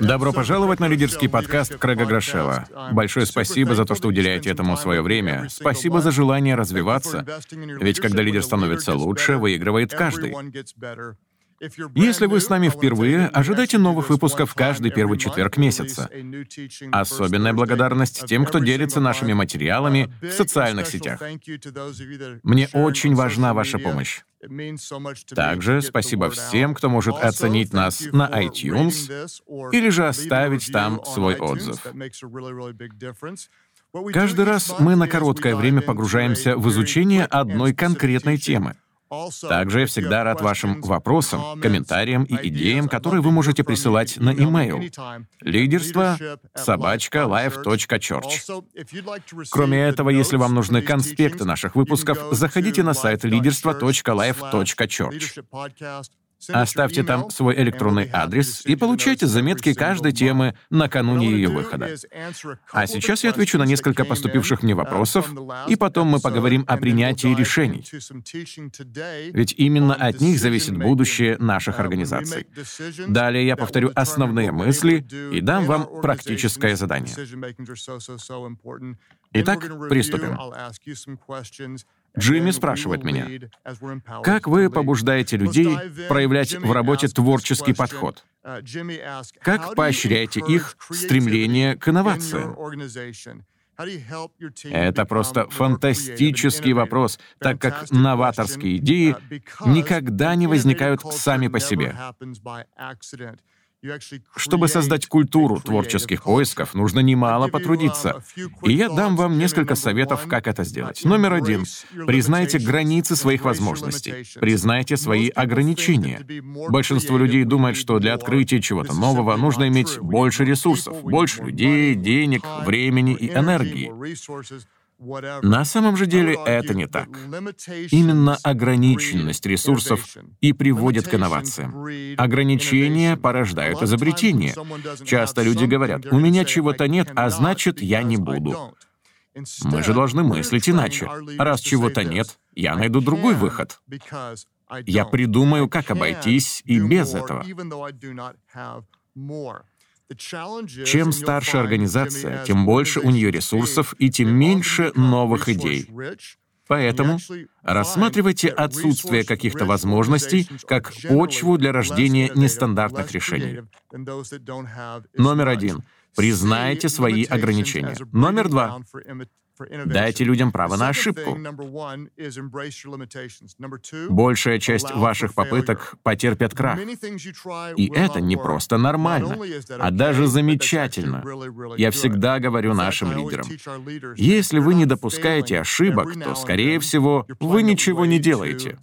Добро пожаловать на лидерский подкаст Крэга Грошева. Большое спасибо за то, что уделяете этому свое время. Спасибо за желание развиваться. Ведь когда лидер становится лучше, выигрывает каждый. Если вы с нами впервые, ожидайте новых выпусков каждый первый четверг месяца. Особенная благодарность тем, кто делится нашими материалами в социальных сетях. Мне очень важна ваша помощь. Также спасибо всем, кто может оценить нас на iTunes или же оставить там свой отзыв. Каждый раз мы на короткое время погружаемся в изучение одной конкретной темы — также я всегда рад вашим вопросам, комментариям и идеям, которые вы можете присылать на e-mail лидерство собачка life.church. Кроме этого, если вам нужны конспекты наших выпусков, заходите на сайт лидерство.life.church. Оставьте там свой электронный адрес и получайте заметки каждой темы накануне ее выхода. А сейчас я отвечу на несколько поступивших мне вопросов, и потом мы поговорим о принятии решений. Ведь именно от них зависит будущее наших организаций. Далее я повторю основные мысли и дам вам практическое задание. Итак, приступим. Джимми спрашивает меня, как вы побуждаете людей проявлять в работе творческий подход? Как поощряете их стремление к инновациям? Это просто фантастический вопрос, так как новаторские идеи никогда не возникают сами по себе. Чтобы создать культуру творческих поисков, нужно немало потрудиться. И я дам вам несколько советов, как это сделать. Номер один. Признайте границы своих возможностей. Признайте свои ограничения. Большинство людей думает, что для открытия чего-то нового нужно иметь больше ресурсов, больше людей, денег, времени и энергии. На самом же деле это не так. Именно ограниченность ресурсов и приводит к инновациям. Ограничения порождают изобретения. Часто люди говорят, у меня чего-то нет, а значит, я не буду. Мы же должны мыслить иначе. Раз чего-то нет, я найду другой выход. Я придумаю, как обойтись и без этого. Чем старше организация, тем больше у нее ресурсов и тем меньше новых идей. Поэтому рассматривайте отсутствие каких-то возможностей как почву для рождения нестандартных решений. Номер один. Признайте свои ограничения. Номер два. Дайте людям право на ошибку. Большая часть ваших попыток потерпят крах. И это не просто нормально, а даже замечательно. Я всегда говорю нашим лидерам, если вы не допускаете ошибок, то, скорее всего, вы ничего не делаете.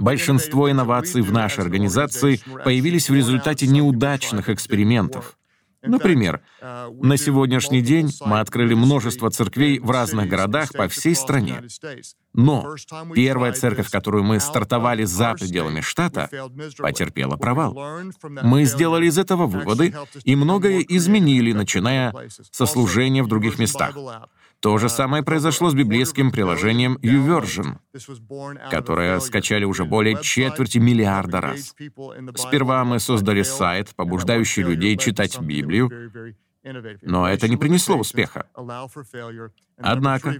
Большинство инноваций в нашей организации появились в результате неудачных экспериментов. Например, на сегодняшний день мы открыли множество церквей в разных городах по всей стране. Но первая церковь, которую мы стартовали за пределами штата, потерпела провал. Мы сделали из этого выводы и многое изменили, начиная со служения в других местах. То же самое произошло с библейским приложением YouVersion, которое скачали уже более четверти миллиарда раз. Сперва мы создали сайт, побуждающий людей читать Библию, но это не принесло успеха. Однако,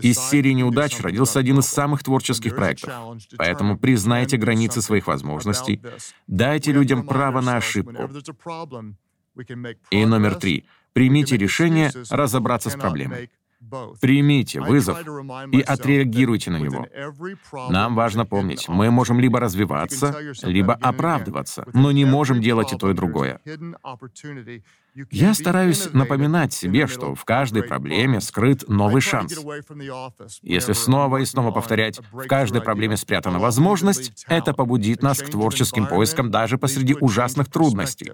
из серии неудач родился один из самых творческих проектов. Поэтому признайте границы своих возможностей, дайте людям право на ошибку. И номер три — Примите решение разобраться с проблемой. Примите вызов и отреагируйте на него. Нам важно помнить, мы можем либо развиваться, либо оправдываться, но не можем делать и то, и другое. Я стараюсь напоминать себе, что в каждой проблеме скрыт новый шанс. Если снова и снова повторять «в каждой проблеме спрятана возможность», это побудит нас к творческим поискам даже посреди ужасных трудностей.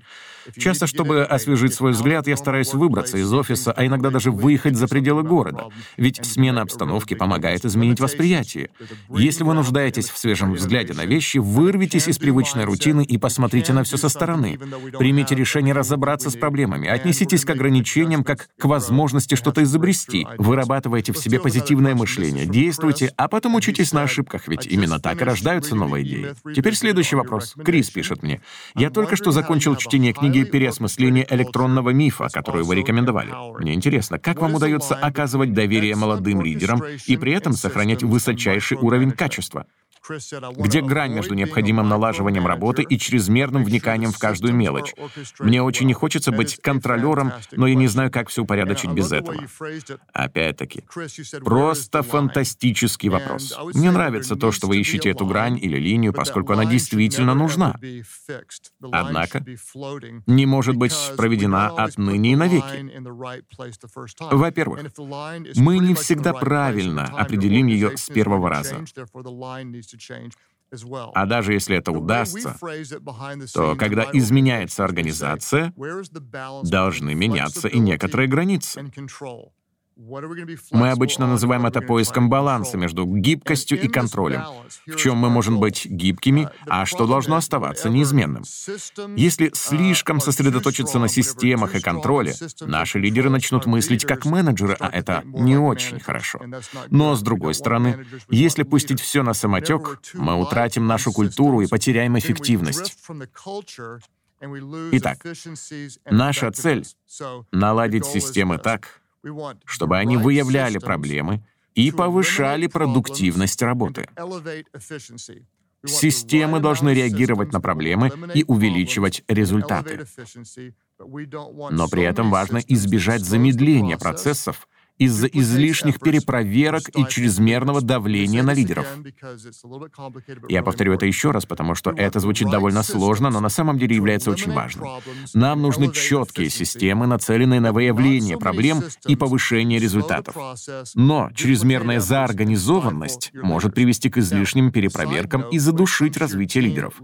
Часто, чтобы освежить свой взгляд, я стараюсь выбраться из офиса, а иногда даже выехать за пределы города. Ведь смена обстановки помогает изменить восприятие. Если вы нуждаетесь в свежем взгляде на вещи, вырвитесь из привычной рутины и посмотрите на все со стороны. Примите решение разобраться с проблемой проблемами, отнеситесь к ограничениям как к возможности что-то изобрести. Вырабатывайте в себе позитивное мышление, действуйте, а потом учитесь на ошибках, ведь именно так и рождаются новые идеи. Теперь следующий вопрос. Крис пишет мне. «Я только что закончил чтение книги «Переосмысление электронного мифа», которую вы рекомендовали. Мне интересно, как вам удается оказывать доверие молодым лидерам и при этом сохранять высочайший уровень качества? Где грань между необходимым налаживанием работы и чрезмерным вниканием в каждую мелочь? Мне очень не хочется быть контролером, но я не знаю, как все упорядочить без этого. Опять-таки, просто фантастический вопрос. Мне нравится то, что вы ищете эту грань или линию, поскольку она действительно нужна. Однако, не может быть проведена отныне и навеки. Во-первых, мы не всегда правильно определим ее с первого раза. А даже если это удастся, то когда изменяется организация, должны меняться и некоторые границы. Мы обычно называем это поиском баланса между гибкостью и контролем. В чем мы можем быть гибкими, а что должно оставаться неизменным. Если слишком сосредоточиться на системах и контроле, наши лидеры начнут мыслить как менеджеры, а это не очень хорошо. Но, с другой стороны, если пустить все на самотек, мы утратим нашу культуру и потеряем эффективность. Итак, наша цель — наладить системы так, чтобы они выявляли проблемы и повышали продуктивность работы. Системы должны реагировать на проблемы и увеличивать результаты. Но при этом важно избежать замедления процессов из-за излишних перепроверок и чрезмерного давления на лидеров. Я повторю это еще раз, потому что это звучит довольно сложно, но на самом деле является очень важным. Нам нужны четкие системы, нацеленные на выявление проблем и повышение результатов. Но чрезмерная заорганизованность может привести к излишним перепроверкам и задушить развитие лидеров.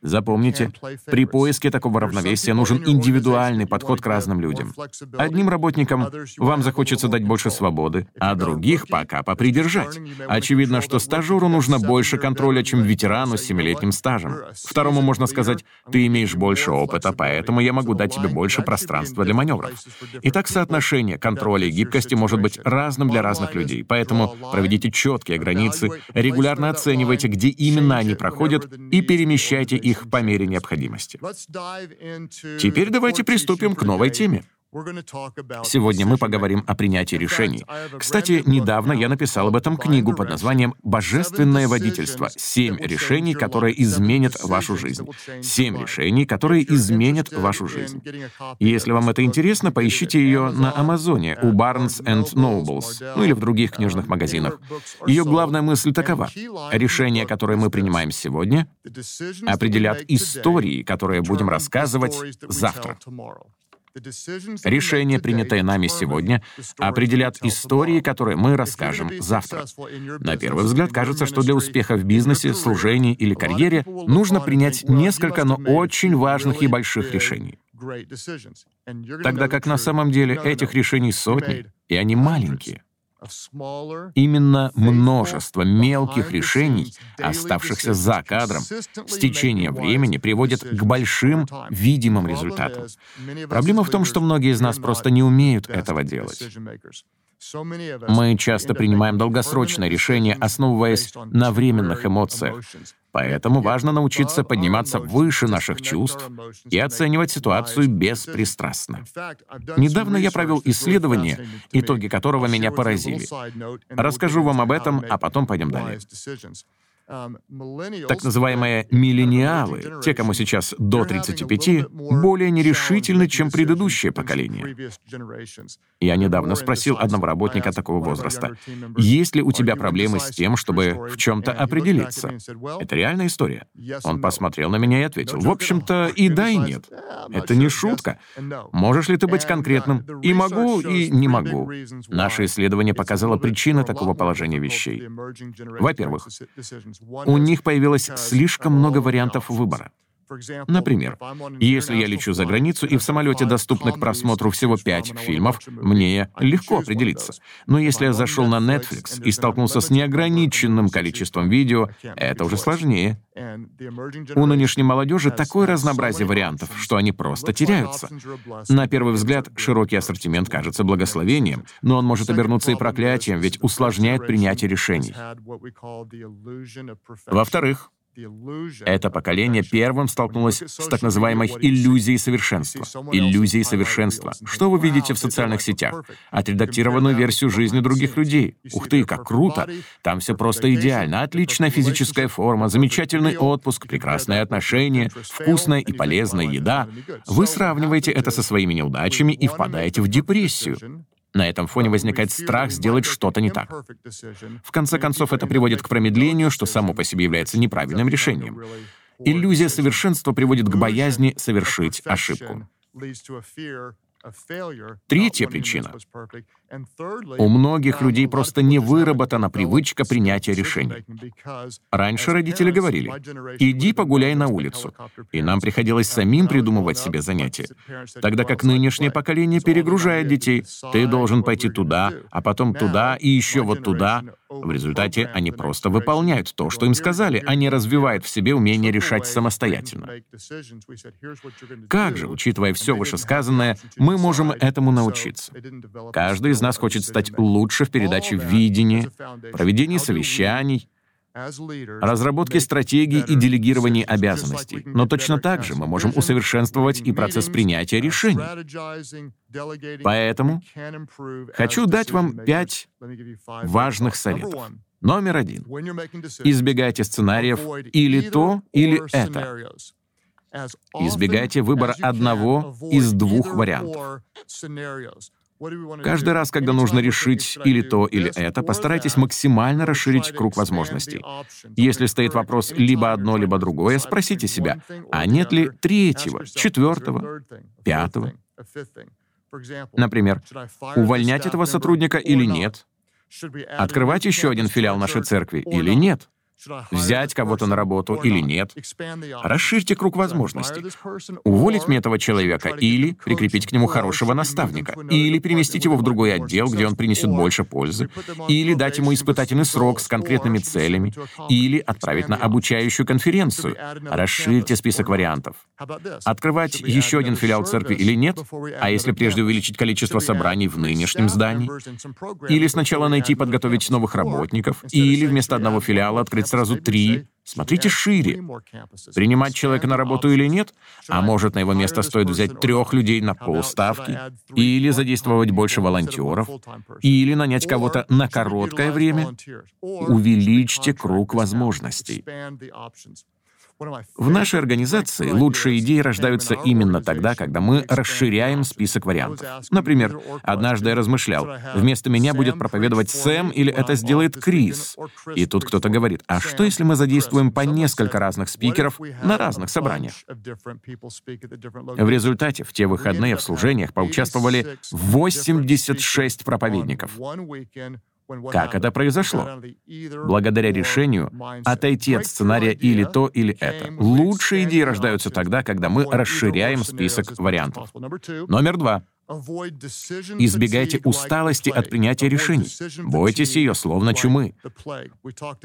Запомните, при поиске такого равновесия нужен индивидуальный подход к разным людям. Одним работникам вам захочется дать больше свободы, а других пока попридержать. Очевидно, что стажеру нужно больше контроля, чем ветерану с семилетним стажем. Второму можно сказать, ты имеешь больше опыта, поэтому я могу дать тебе больше пространства для маневров. Итак, соотношение контроля и гибкости может быть разным для разных людей, поэтому проведите четкие границы, регулярно оценивайте, где именно они проходят, и перемещайте их по мере необходимости. Теперь давайте приступим к новой теме. Сегодня мы поговорим о принятии решений. Кстати, недавно я написал об этом книгу под названием «Божественное водительство. Семь решений, которые изменят вашу жизнь». Семь решений, которые изменят вашу жизнь. Если вам это интересно, поищите ее на Амазоне, у Barnes and Nobles, ну или в других книжных магазинах. Ее главная мысль такова. Решения, которые мы принимаем сегодня, определят истории, которые будем рассказывать завтра. Решения, принятые нами сегодня, определят истории, которые мы расскажем завтра. На первый взгляд кажется, что для успеха в бизнесе, служении или карьере нужно принять несколько, но очень важных и больших решений. Тогда как на самом деле этих решений сотни, и они маленькие. Именно множество мелких решений, оставшихся за кадром, с течением времени приводят к большим видимым результатам. Проблема в том, что многие из нас просто не умеют этого делать. Мы часто принимаем долгосрочные решения, основываясь на временных эмоциях. Поэтому важно научиться подниматься выше наших чувств и оценивать ситуацию беспристрастно. Недавно я провел исследование, итоги которого меня поразили. Расскажу вам об этом, а потом пойдем далее. Um, так называемые миллениалы, те, кому сейчас до 35, более нерешительны, чем предыдущее поколение. Я недавно спросил одного работника такого возраста, есть ли у тебя проблемы с тем, чтобы в чем-то определиться? Это реальная история. Он посмотрел на меня и ответил, в общем-то, и да, и нет. Это не шутка. Можешь ли ты быть конкретным? И могу, и не могу. Наше исследование показало причины такого положения вещей. Во-первых, у них появилось слишком много вариантов выбора. Например, если я лечу за границу и в самолете доступно к просмотру всего пять фильмов, мне легко определиться. Но если я зашел на Netflix и столкнулся с неограниченным количеством видео, это уже сложнее. У нынешней молодежи такое разнообразие вариантов, что они просто теряются. На первый взгляд, широкий ассортимент кажется благословением, но он может обернуться и проклятием, ведь усложняет принятие решений. Во-вторых, это поколение первым столкнулось с так называемой иллюзией совершенства. Иллюзией совершенства. Что вы видите в социальных сетях? Отредактированную версию жизни других людей. Ух ты, как круто! Там все просто идеально. Отличная физическая форма, замечательный отпуск, прекрасные отношения, вкусная и полезная еда. Вы сравниваете это со своими неудачами и впадаете в депрессию. На этом фоне возникает страх сделать что-то не так. В конце концов, это приводит к промедлению, что само по себе является неправильным решением. Иллюзия совершенства приводит к боязни совершить ошибку. Третья причина. У многих людей просто не выработана привычка принятия решений. Раньше родители говорили, «Иди погуляй на улицу», и нам приходилось самим придумывать себе занятия. Тогда как нынешнее поколение перегружает детей. «Ты должен пойти туда, а потом туда и еще вот туда». В результате они просто выполняют то, что им сказали, а не развивают в себе умение решать самостоятельно. Как же, учитывая все вышесказанное, мы можем этому научиться? Каждый из нас хочет стать лучше в передаче видения, проведении совещаний, разработке стратегий и делегировании обязанностей. Но точно так же мы можем усовершенствовать и процесс принятия решений. Поэтому хочу дать вам пять важных советов. Номер один. Избегайте сценариев или то, или это. Избегайте выбора одного из двух вариантов. Каждый раз, когда нужно решить или то, или это, постарайтесь максимально расширить круг возможностей. Если стоит вопрос либо одно, либо другое, спросите себя, а нет ли третьего, четвертого, пятого? Например, увольнять этого сотрудника или нет? Открывать еще один филиал нашей церкви или нет? Взять кого-то на работу или нет? Расширьте круг возможностей. Уволить мне этого человека или прикрепить к нему хорошего наставника, или переместить его в другой отдел, где он принесет больше пользы, или дать ему испытательный срок с конкретными целями, или отправить на обучающую конференцию. Расширьте список вариантов. Открывать еще один филиал церкви или нет? А если прежде увеличить количество собраний в нынешнем здании? Или сначала найти и подготовить новых работников? Или вместо одного филиала открыть открыть сразу три. Смотрите шире. Принимать человека на работу или нет? А может, на его место стоит взять трех людей на полставки? Или задействовать больше волонтеров? Или нанять кого-то на короткое время? Увеличьте круг возможностей. В нашей организации лучшие идеи рождаются именно тогда, когда мы расширяем список вариантов. Например, однажды я размышлял, вместо меня будет проповедовать Сэм или это сделает Крис. И тут кто-то говорит, а что если мы задействуем по несколько разных спикеров на разных собраниях? В результате в те выходные в служениях поучаствовали 86 проповедников. Как это произошло? Благодаря решению отойти от сценария или то, или это. Лучшие идеи рождаются тогда, когда мы расширяем список вариантов. Номер два. Избегайте усталости от принятия решений. Бойтесь ее, словно чумы.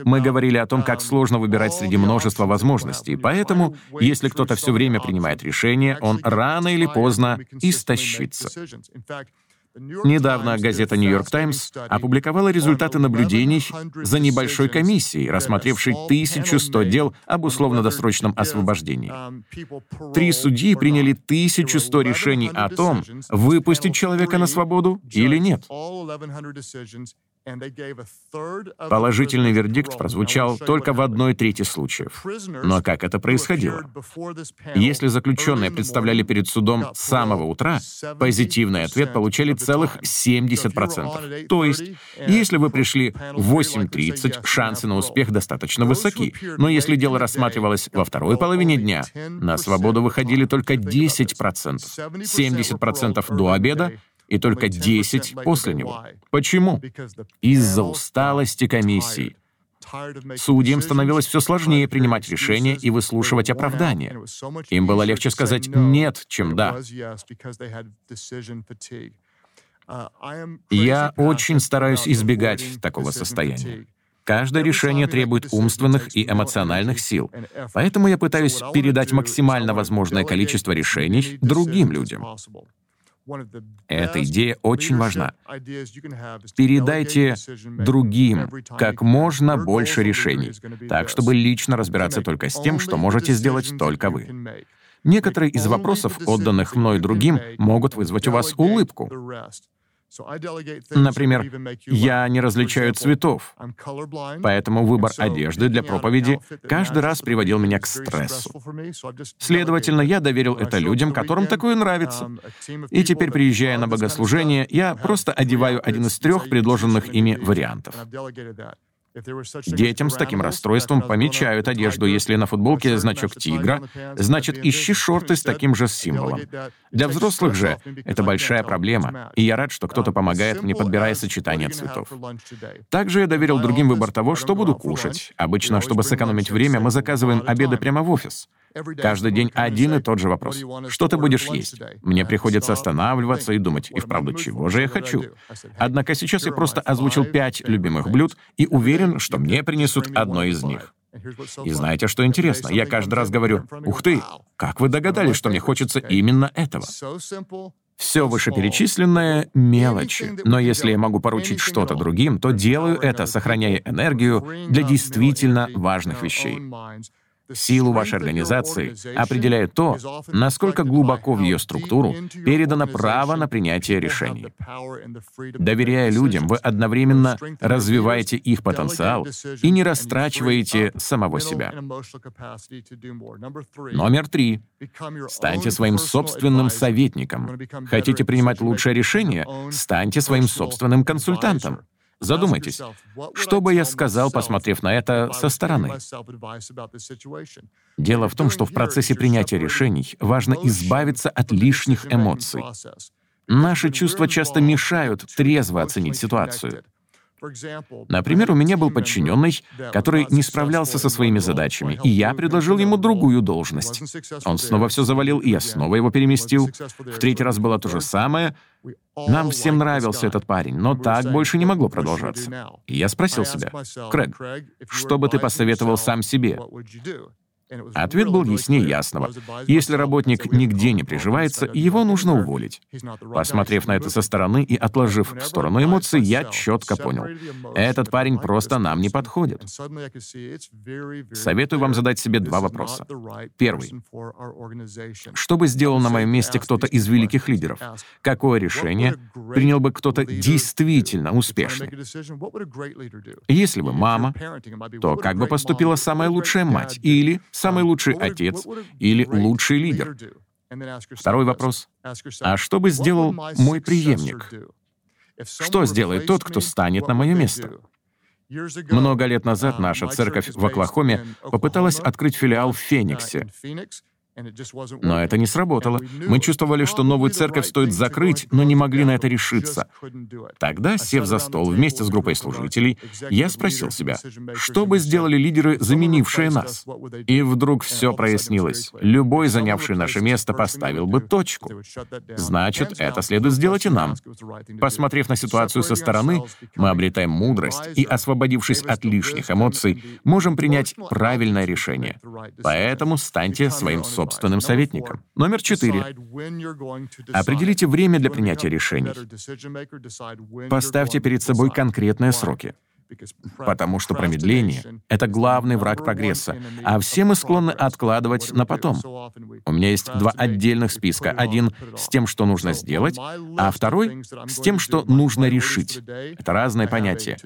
Мы говорили о том, как сложно выбирать среди множества возможностей, поэтому, если кто-то все время принимает решения, он рано или поздно истощится. Недавно газета «Нью-Йорк Таймс» опубликовала результаты наблюдений за небольшой комиссией, рассмотревшей 1100 дел об условно-досрочном освобождении. Три судьи приняли 1100 решений о том, выпустить человека на свободу или нет. Положительный вердикт прозвучал только в одной трети случаев. Но как это происходило? Если заключенные представляли перед судом с самого утра, позитивный ответ получали целых 70%. То есть, если вы пришли в 8.30, шансы на успех достаточно высоки. Но если дело рассматривалось во второй половине дня, на свободу выходили только 10%. 70% до обеда и только 10 после него. Почему? Из-за усталости комиссии. Судьям становилось все сложнее принимать решения и выслушивать оправдания. Им было легче сказать «нет», чем «да». Я очень стараюсь избегать такого состояния. Каждое решение требует умственных и эмоциональных сил, поэтому я пытаюсь передать максимально возможное количество решений другим людям. Эта идея очень важна. Передайте другим как можно больше решений, так, чтобы лично разбираться только с тем, что можете сделать только вы. Некоторые из вопросов, отданных мной другим, могут вызвать у вас улыбку. Например, я не различаю цветов, поэтому выбор одежды для проповеди каждый раз приводил меня к стрессу. Следовательно, я доверил это людям, которым такое нравится. Um, И теперь, приезжая на богослужение, я просто одеваю один из трех предложенных ими вариантов. Детям с таким расстройством помечают одежду. Если на футболке значок тигра, значит, ищи шорты с таким же символом. Для взрослых же это большая проблема, и я рад, что кто-то помогает мне, подбирая сочетание цветов. Также я доверил другим выбор того, что буду кушать. Обычно, чтобы сэкономить время, мы заказываем обеды прямо в офис. Каждый день один и тот же вопрос. Что ты будешь есть? Мне приходится останавливаться и думать, и вправду, чего же я хочу? Однако сейчас я просто озвучил пять любимых блюд и уверен, что мне принесут одно из них. И знаете, что интересно? Я каждый раз говорю, «Ух ты, как вы догадались, что мне хочется именно этого?» Все вышеперечисленное — мелочи. Но если я могу поручить что-то другим, то делаю это, сохраняя энергию для действительно важных вещей. Силу вашей организации определяет то, насколько глубоко в ее структуру передано право на принятие решений. Доверяя людям, вы одновременно развиваете их потенциал и не растрачиваете самого себя. Номер три. Станьте своим собственным советником. Хотите принимать лучшее решение? Станьте своим собственным консультантом. Задумайтесь, что бы я сказал, посмотрев на это со стороны? Дело в том, что в процессе принятия решений важно избавиться от лишних эмоций. Наши чувства часто мешают трезво оценить ситуацию. Например, у меня был подчиненный, который не справлялся со своими задачами, и я предложил ему другую должность. Он снова все завалил, и я снова его переместил. В третий раз было то же самое. Нам всем нравился этот парень, но так больше не могло продолжаться. И я спросил себя, «Крэг, что бы ты посоветовал сам себе?» Ответ был яснее ясного. Если работник нигде не приживается, его нужно уволить. Посмотрев на это со стороны и отложив в сторону эмоций, я четко понял. Этот парень просто нам не подходит. Советую вам задать себе два вопроса. Первый. Что бы сделал на моем месте кто-то из великих лидеров? Какое решение принял бы кто-то действительно успешный? Если бы мама, то как бы поступила самая лучшая мать? Или самый лучший отец или лучший лидер? Второй вопрос. А что бы сделал мой преемник? Что сделает тот, кто станет на мое место? Много лет назад наша церковь в Оклахоме попыталась открыть филиал в Фениксе. Но это не сработало. Мы чувствовали, что новую церковь стоит закрыть, но не могли на это решиться. Тогда, сев за стол вместе с группой служителей, я спросил себя, что бы сделали лидеры, заменившие нас? И вдруг все прояснилось. Любой, занявший наше место, поставил бы точку. Значит, это следует сделать и нам. Посмотрев на ситуацию со стороны, мы обретаем мудрость и, освободившись от лишних эмоций, можем принять правильное решение. Поэтому станьте своим собственным собственным советником. Номер четыре. Определите время для принятия решений. Поставьте перед собой конкретные сроки. Потому что промедление — это главный враг прогресса, а все мы склонны откладывать на потом. У меня есть два отдельных списка. Один с тем, что нужно сделать, а второй с тем, что нужно решить. Это разные понятия.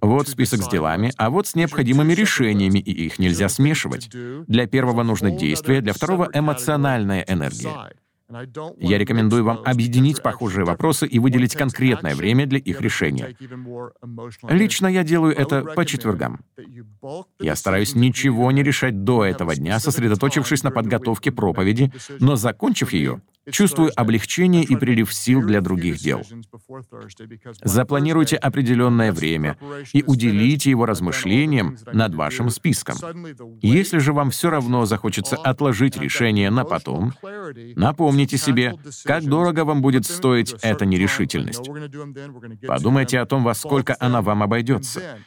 Вот список с делами, а вот с необходимыми решениями, и их нельзя смешивать. Для первого нужно действие, для второго — эмоциональная энергия. Я рекомендую вам объединить похожие вопросы и выделить конкретное время для их решения. Лично я делаю это по четвергам. Я стараюсь ничего не решать до этого дня, сосредоточившись на подготовке проповеди, но, закончив ее, Чувствую облегчение и прилив сил для других дел. Запланируйте определенное время и уделите его размышлениям над вашим списком. Если же вам все равно захочется отложить решение на потом, напомните себе, как дорого вам будет стоить эта нерешительность. Подумайте о том, во сколько она вам обойдется.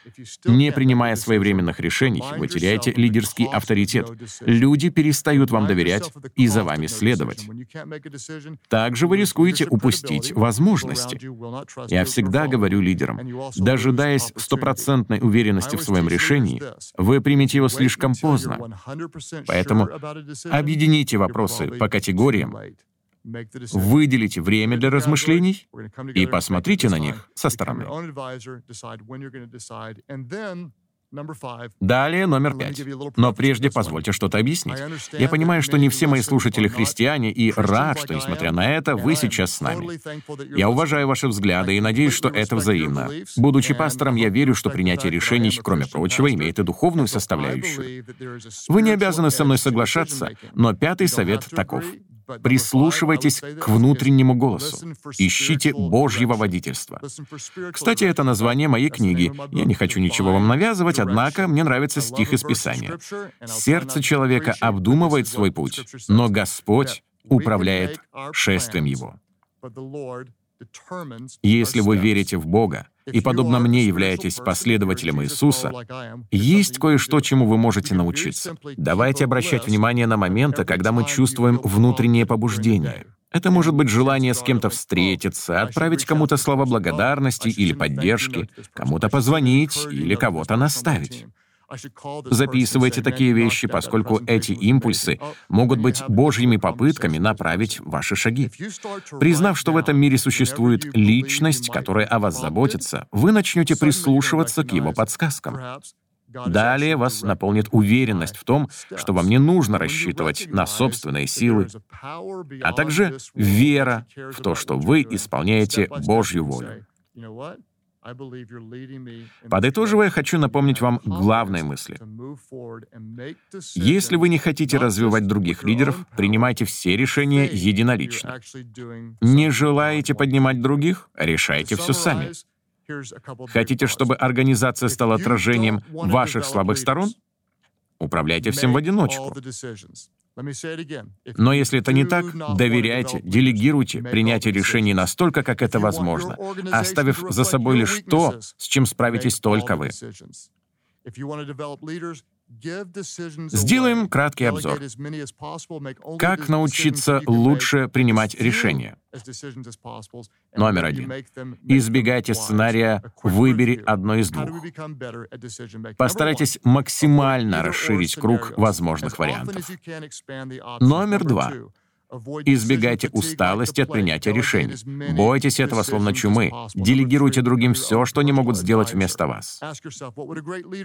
Не принимая своевременных решений, вы теряете лидерский авторитет. Люди перестают вам доверять и за вами следовать. Также вы рискуете упустить возможности. Я всегда говорю лидерам, дожидаясь стопроцентной уверенности в своем решении, вы примете его слишком поздно. Поэтому объедините вопросы по категориям, выделите время для размышлений и посмотрите на них со стороны. Далее номер пять. Но прежде позвольте что-то объяснить. Я понимаю, что не все мои слушатели христиане, и рад, что, несмотря на это, вы сейчас с нами. Я уважаю ваши взгляды и надеюсь, что это взаимно. Будучи пастором, я верю, что принятие решений, кроме прочего, имеет и духовную составляющую. Вы не обязаны со мной соглашаться, но пятый совет таков. Прислушивайтесь к внутреннему голосу. Ищите Божьего водительства. Кстати, это название моей книги. Я не хочу ничего вам навязывать, однако мне нравится стих из Писания. «Сердце человека обдумывает свой путь, но Господь управляет шествием его». Если вы верите в Бога и, подобно мне, являетесь последователем Иисуса, есть кое-что, чему вы можете научиться. Давайте обращать внимание на моменты, когда мы чувствуем внутреннее побуждение. Это может быть желание с кем-то встретиться, отправить кому-то слова благодарности или поддержки, кому-то позвонить или кого-то наставить. Записывайте такие вещи, поскольку эти импульсы могут быть Божьими попытками направить ваши шаги. Признав, что в этом мире существует личность, которая о вас заботится, вы начнете прислушиваться к его подсказкам. Далее вас наполнит уверенность в том, что вам не нужно рассчитывать на собственные силы, а также вера в то, что вы исполняете Божью волю. Подытоживая, хочу напомнить вам главные мысли. Если вы не хотите развивать других лидеров, принимайте все решения единолично. Не желаете поднимать других? Решайте все сами. Хотите, чтобы организация стала отражением ваших слабых сторон? Управляйте всем в одиночку. Но если это не так, доверяйте, делегируйте принятие решений настолько, как это возможно, оставив за собой лишь то, с чем справитесь только вы. Сделаем краткий обзор. Как научиться лучше принимать решения? Номер один. Избегайте сценария «выбери одно из двух». Постарайтесь максимально расширить круг возможных вариантов. Номер два. Избегайте усталости от принятия решений. Бойтесь этого словно чумы. Делегируйте другим все, что не могут сделать вместо вас.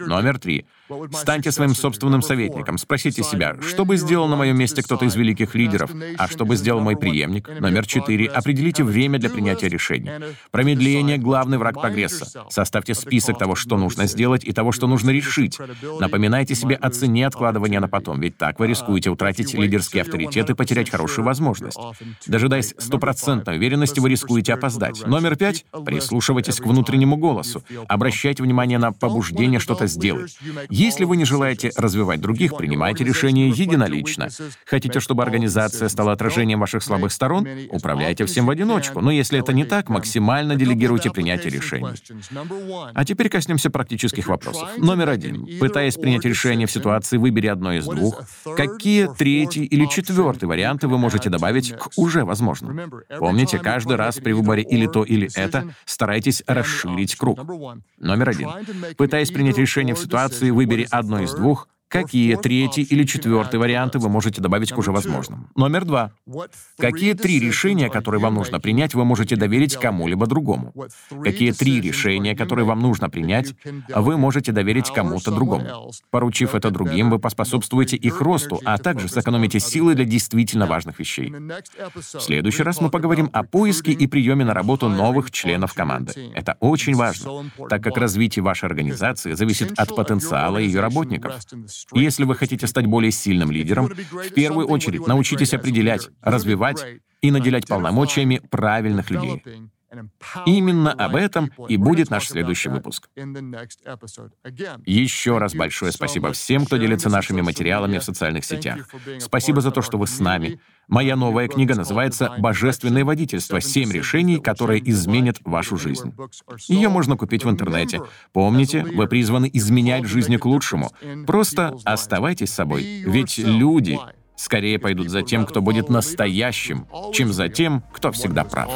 Номер три. Станьте своим собственным советником. Спросите себя, что бы сделал на моем месте кто-то из великих лидеров, а что бы сделал мой преемник. Номер четыре. Определите время для принятия решений. Промедление — главный враг прогресса. Составьте список того, что нужно сделать, и того, что нужно решить. Напоминайте себе о цене откладывания на потом, ведь так вы рискуете утратить лидерский авторитет и потерять хороший хорошую возможность. Дожидаясь стопроцентной уверенности, вы рискуете опоздать. Номер пять — прислушивайтесь к внутреннему голосу. Обращайте внимание на побуждение что-то сделать. Если вы не желаете развивать других, принимайте решение единолично. Хотите, чтобы организация стала отражением ваших слабых сторон? Управляйте всем в одиночку. Но если это не так, максимально делегируйте принятие решений. А теперь коснемся практических вопросов. Номер один. Пытаясь принять решение в ситуации «выбери одно из двух», какие третий или четвертый варианты вы можете добавить к уже возможным. Помните, каждый раз при выборе или то, или это, старайтесь расширить круг. Номер один. Пытаясь принять решение в ситуации, выбери одно из двух, Какие третий или четвертый варианты вы можете добавить к уже возможным? Номер два. Какие три решения, которые вам нужно принять, вы можете доверить кому-либо другому? Какие три решения, которые вам нужно принять, вы можете доверить кому-то другому? Поручив это другим, вы поспособствуете их росту, а также сэкономите силы для действительно важных вещей. В следующий раз мы поговорим о поиске и приеме на работу новых членов команды. Это очень важно, так как развитие вашей организации зависит от потенциала ее работников. Если вы хотите стать более сильным лидером, в первую очередь научитесь определять, развивать и наделять полномочиями правильных людей. Именно об этом и будет наш следующий выпуск. Еще раз большое спасибо всем, кто делится нашими материалами в социальных сетях. Спасибо за то, что вы с нами. Моя новая книга называется «Божественное водительство. Семь решений, которые изменят вашу жизнь». Ее можно купить в интернете. Помните, вы призваны изменять жизни к лучшему. Просто оставайтесь собой, ведь люди скорее пойдут за тем, кто будет настоящим, чем за тем, кто всегда прав.